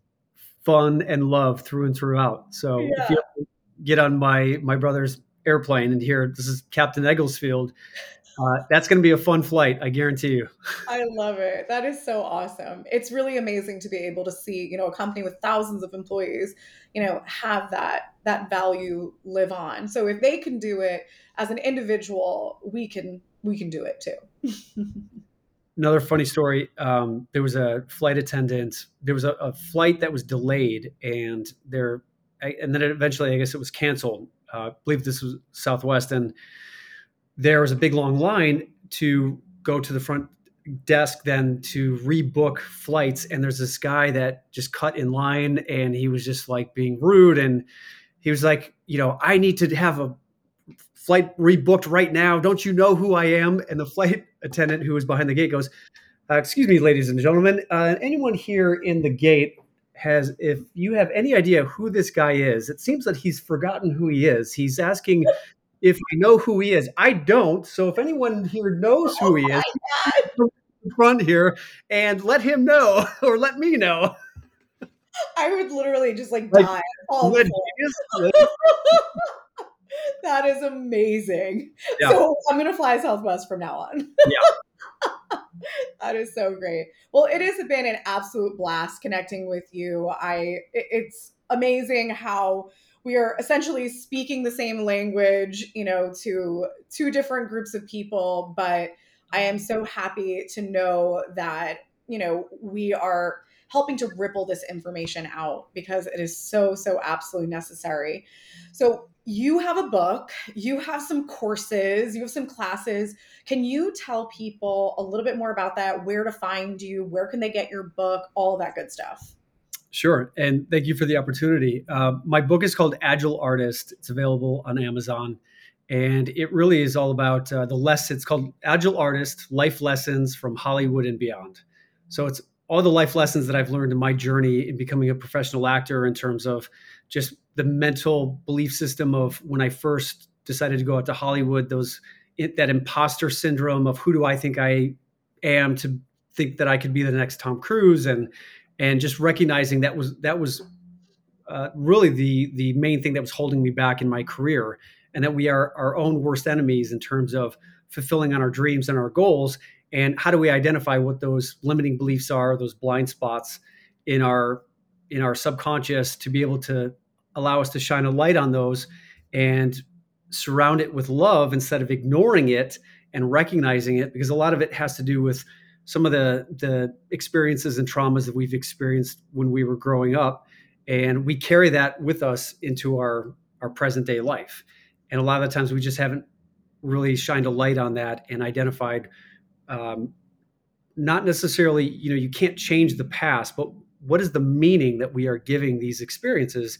fun and love through and throughout. So yeah. if, you, get on my my brother's airplane and hear this is Captain Egglesfield, uh, that's going to be a fun flight, I guarantee you.
I love it. That is so awesome. It's really amazing to be able to see, you know, a company with thousands of employees, you know, have that that value live on. So if they can do it as an individual, we can we can do it too.
Another funny story. Um, there was a flight attendant. There was a, a flight that was delayed, and there, and then eventually, I guess it was canceled. Uh, I believe this was Southwest, and there was a big long line to go to the front desk then to rebook flights. And there's this guy that just cut in line and he was just like being rude. And he was like you know i need to have a flight rebooked right now. Don't you know who i am? And the flight attendant who was behind the gate goes uh, excuse me ladies and gentlemen. Uh, anyone here in the gate has if you have any idea who this guy is it seems that he's forgotten who he is. He's asking if I know who he is. I don't. So if anyone here knows who he oh is, oh front here and let him know or let me know.
I would literally just like, like die. that is amazing. Yeah. So I'm gonna fly Southwest from now on. yeah. that is so great. Well, it has been an absolute blast connecting with you. I it's amazing how we are essentially speaking the same language, you know, to two different groups of people. But I am so happy to know that, you know, we are helping to ripple this information out because it is so, so absolutely necessary. So, you have a book, you have some courses, you have some classes. Can you tell people a little bit more about that? Where to find you? Where can they get your book? All that good stuff.
Sure. And thank you for the opportunity. Uh, my book is called Agile Artist. It's available on Amazon. And it really is all about uh, the less. It's called Agile Artist Life Lessons from Hollywood and Beyond. So it's all the life lessons that I've learned in my journey in becoming a professional actor in terms of just the mental belief system of when I first decided to go out to Hollywood, those it, that imposter syndrome of who do I think I am to think that I could be the next Tom Cruise and and just recognizing that was that was uh, really the the main thing that was holding me back in my career, and that we are our own worst enemies in terms of fulfilling on our dreams and our goals. And how do we identify what those limiting beliefs are, those blind spots in our in our subconscious to be able to allow us to shine a light on those and surround it with love instead of ignoring it and recognizing it because a lot of it has to do with some of the the experiences and traumas that we've experienced when we were growing up and we carry that with us into our our present day life. And a lot of the times we just haven't really shined a light on that and identified um, not necessarily you know you can't change the past but what is the meaning that we are giving these experiences?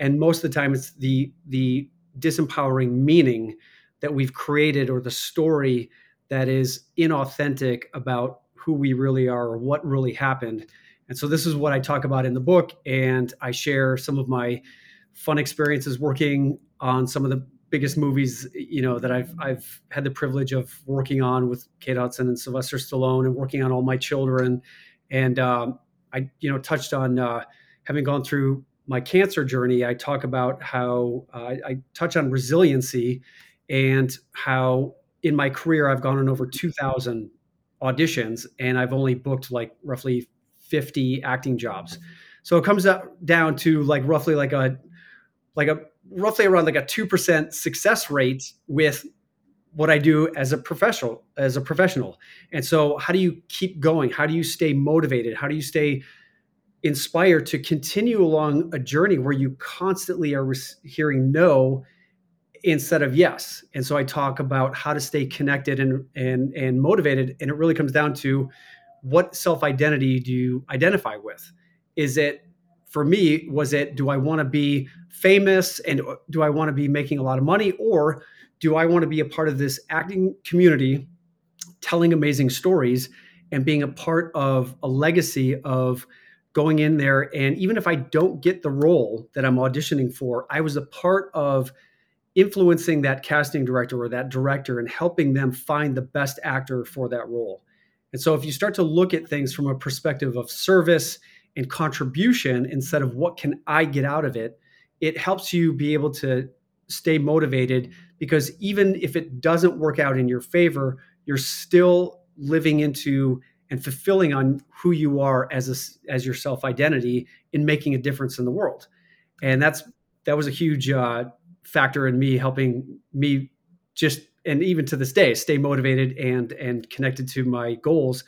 And most of the time it's the the disempowering meaning that we've created or the story that is inauthentic about who we really are or what really happened. And so this is what I talk about in the book. And I share some of my fun experiences working on some of the biggest movies, you know, that I've I've had the privilege of working on with Kate Hudson and Sylvester Stallone and working on all my children. And um, I, you know, touched on uh, having gone through my cancer journey. I talk about how uh, I touch on resiliency and how in my career I've gone on over 2,000 auditions and I've only booked like roughly 50 acting jobs. Mm-hmm. So it comes up down to like roughly like a like a roughly around like a 2% success rate with what I do as a professional as a professional. And so how do you keep going? How do you stay motivated? How do you stay inspired to continue along a journey where you constantly are hearing no instead of yes. And so I talk about how to stay connected and and and motivated. And it really comes down to what self identity do you identify with? Is it for me? Was it do I want to be famous and uh, do I want to be making a lot of money, or do I want to be a part of this acting community, telling amazing stories and being a part of a legacy of going in there and even if I don't get the role that I'm auditioning for, I was a part of influencing that casting director or that director and helping them find the best actor for that role. And so if you start to look at things from a perspective of service and contribution instead of what can I get out of it, it helps you be able to stay motivated because even if it doesn't work out in your favor, you're still living into and fulfilling on who you are as a, as your self identity in making a difference in the world. And that's that was a huge uh, factor in me helping me just and even to this day stay motivated and and connected to my goals.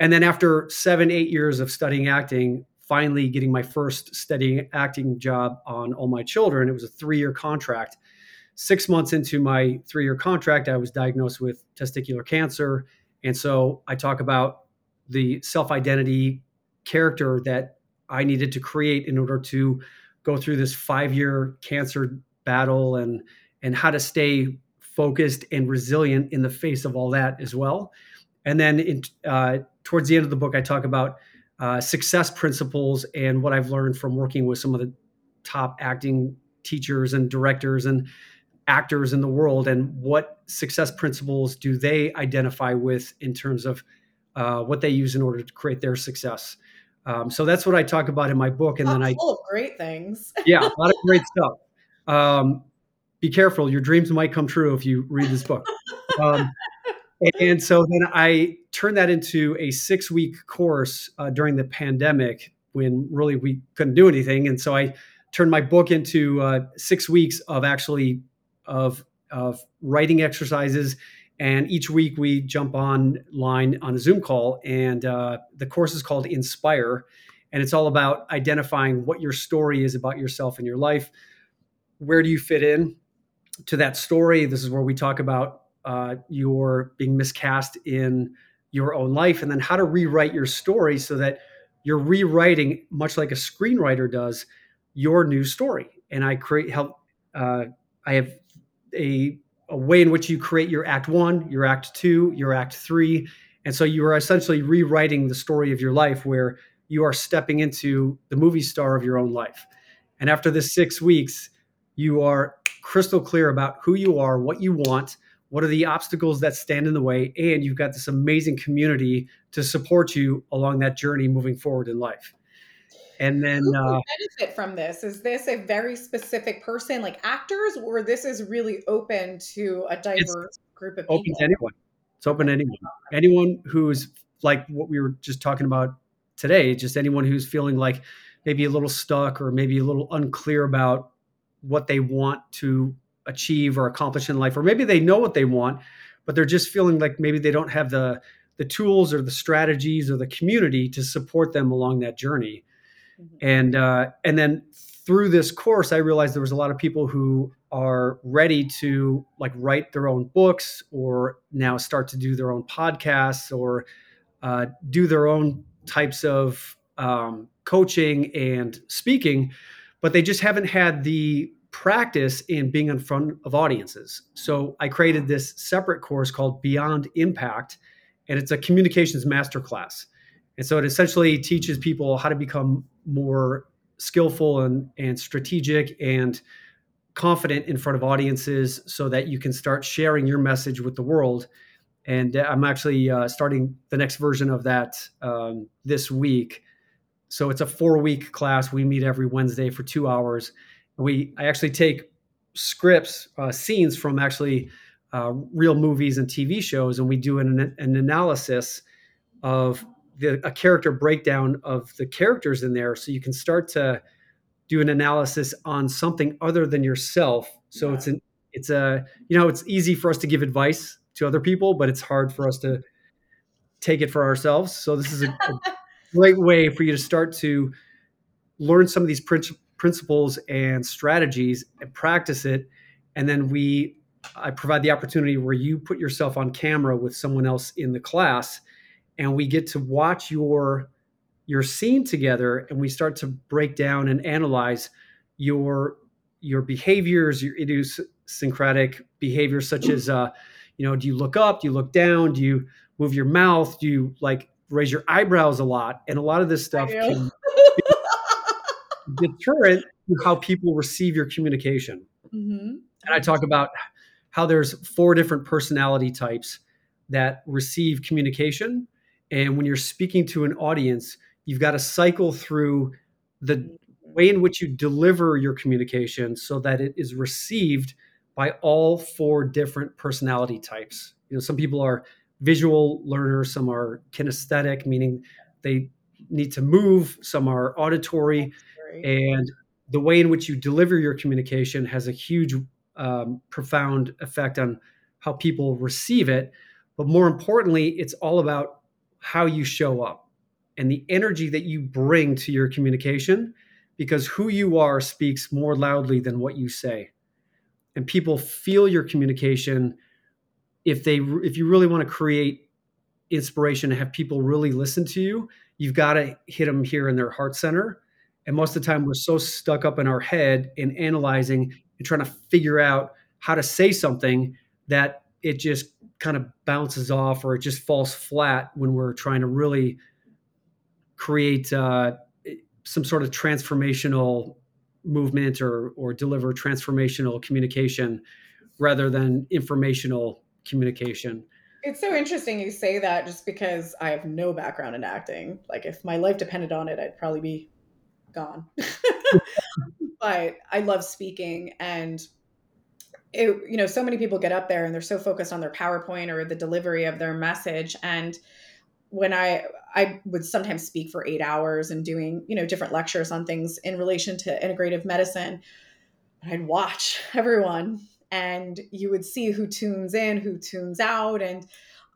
And then after seven eight years of studying acting, finally getting my first steady acting job on All My Children. It was a three year contract. Six months into my three year contract, I was diagnosed with testicular cancer. And so I talk about the self identity character that I needed to create in order to go through this five year cancer battle and and how to stay focused and resilient in the face of all that as well. And then in, uh, towards the end of the book, I talk about uh, success principles and what I've learned from working with some of the top acting teachers and directors and actors in the world and what success principles do they identify with in terms of uh, what they use in order to create their success. Um, so that's what I talk about in my book. And then I
full of great things.
yeah, a lot of great stuff. Um, be careful; your dreams might come true if you read this book. Um, and so then I turned that into a six week course uh, during the pandemic when really we couldn't do anything. And so I turned my book into uh, six weeks of actually of of writing exercises. And each week we jump online on a Zoom call, and uh, the course is called Inspire, and it's all about identifying what your story is about yourself and your life. Where do you fit in to that story? This is where we talk about uh, you're being miscast in your own life, and then how to rewrite your story so that you're rewriting, much like a screenwriter does, your new story. And I create help. Uh, I have a a way in which you create your act one, your act two, your act three. And so you are essentially rewriting the story of your life where you are stepping into the movie star of your own life. And after this six weeks, you are crystal clear about who you are, what you want, what are the obstacles that stand in the way and you've got this amazing community to support you along that journey moving forward in life. And then
Who uh, benefit from this? Is this a very specific person? Like actors or this is really open to a diverse group of
open
people?
Open to anyone. It's open to anyone. Anyone who's like what we were just talking about today just anyone who's feeling like maybe a little stuck or maybe a little unclear about what they want to achieve or accomplish in life or maybe they know what they want but they're just feeling like maybe they don't have the the tools or the strategies or the community to support them along that journey mm-hmm. and uh, and then through this course i realized there was a lot of people who are ready to like write their own books or now start to do their own podcasts or uh, do their own types of um, coaching and speaking but they just haven't had the practice in being in front of audiences. So I created this separate course called Beyond Impact, and it's a communications masterclass. And so it essentially teaches people how to become more skillful and, and strategic and confident in front of audiences so that you can start sharing your message with the world. And I'm actually uh, starting the next version of that um, this week. So it's a four week class. We meet every Wednesday for two hours we I actually take scripts, uh, scenes from actually uh, real movies and TV shows, and we do an, an analysis of the, a character breakdown of the characters in there, so you can start to do an analysis on something other than yourself. So yeah. it's an it's a you know it's easy for us to give advice to other people, but it's hard for us to take it for ourselves. So this is a, a great way for you to start to learn some of these principles principles and strategies and practice it. And then we i provide the opportunity where you put yourself on camera with someone else in the class and we get to watch your your scene together and we start to break down and analyze your your behaviors your idiosyncratic behaviors such as uh you know do you look up? Do you look down? Do you move your mouth? Do you like raise your eyebrows a lot and a lot of this stuff can deterrent to how people receive your communication. Mm-hmm. And I talk about how there's four different personality types that receive communication. And when you're speaking to an audience, you've got to cycle through the way in which you deliver your communication so that it is received by all four different personality types. You know, some people are visual learners, some are kinesthetic, meaning they need to move, some are auditory, and the way in which you deliver your communication has a huge, um, profound effect on how people receive it. But more importantly, it's all about how you show up and the energy that you bring to your communication because who you are speaks more loudly than what you say. And people feel your communication if they if you really want to create inspiration and have people really listen to you you've got to hit them here in their heart center. And most of the time we're so stuck up in our head and analyzing and trying to figure out how to say something that it just kind of bounces off or it just falls flat when we're trying to really create uh, some sort of transformational movement or or deliver transformational communication rather than informational communication.
It's so interesting you say that just because I have no background in acting. Like if my life depended on it, I'd probably be gone. but I love speaking and it, you know, so many people get up there and they're so focused on their PowerPoint or the delivery of their message. And when I I would sometimes speak for eight hours and doing you know different lectures on things in relation to integrative medicine, I'd watch everyone and you would see who tunes in, who tunes out, and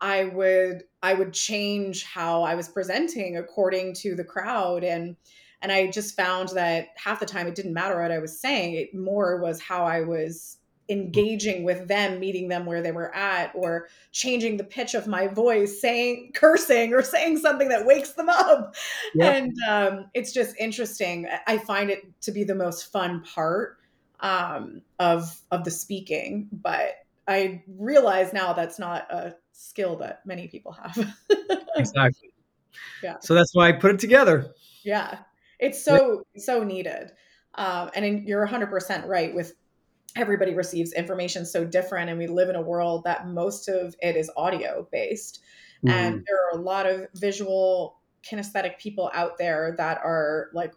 I would I would change how I was presenting according to the crowd and and I just found that half the time it didn't matter what I was saying, it more was how I was engaging with them, meeting them where they were at, or changing the pitch of my voice, saying cursing or saying something that wakes them up. Yep. And um, it's just interesting. I find it to be the most fun part um, of of the speaking, but I realize now that's not a skill that many people have.
exactly. Yeah. So that's why I put it together.
Yeah. It's so so needed. Um, and you're 100% right with everybody receives information so different and we live in a world that most of it is audio based mm. and there are a lot of visual kinesthetic people out there that are like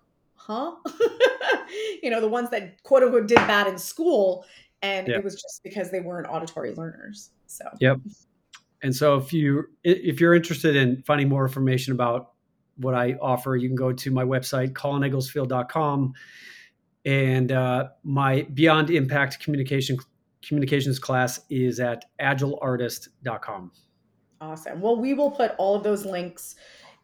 huh you know the ones that quote unquote did bad in school and yep. it was just because they weren't auditory learners so
yep and so if you if you're interested in finding more information about what i offer you can go to my website colinegglesfield.com and uh, my Beyond Impact communication communications class is at agileartist.com.
Awesome. Well, we will put all of those links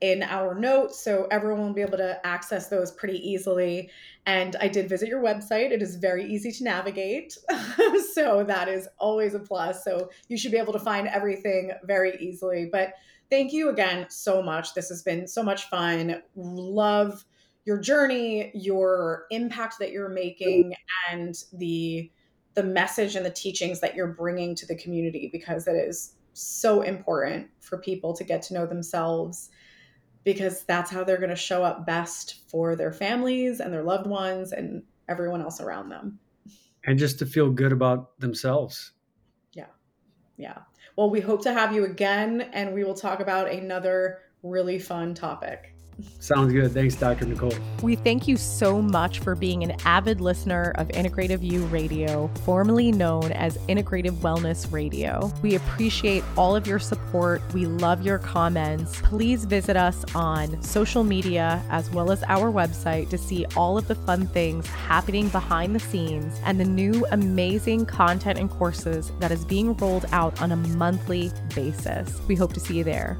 in our notes so everyone will be able to access those pretty easily. And I did visit your website. It is very easy to navigate. so that is always a plus. So you should be able to find everything very easily. But thank you again so much. This has been so much fun. Love your journey, your impact that you're making, and the the message and the teachings that you're bringing to the community because it is so important for people to get to know themselves because that's how they're going to show up best for their families and their loved ones and everyone else around them.
And just to feel good about themselves.
Yeah. Yeah. Well, we hope to have you again and we will talk about another really fun topic.
Sounds good. Thanks, Dr. Nicole.
We thank you so much for being an avid listener of Integrative You Radio, formerly known as Integrative Wellness Radio. We appreciate all of your support. We love your comments. Please visit us on social media as well as our website to see all of the fun things happening behind the scenes and the new amazing content and courses that is being rolled out on a monthly basis. We hope to see you there.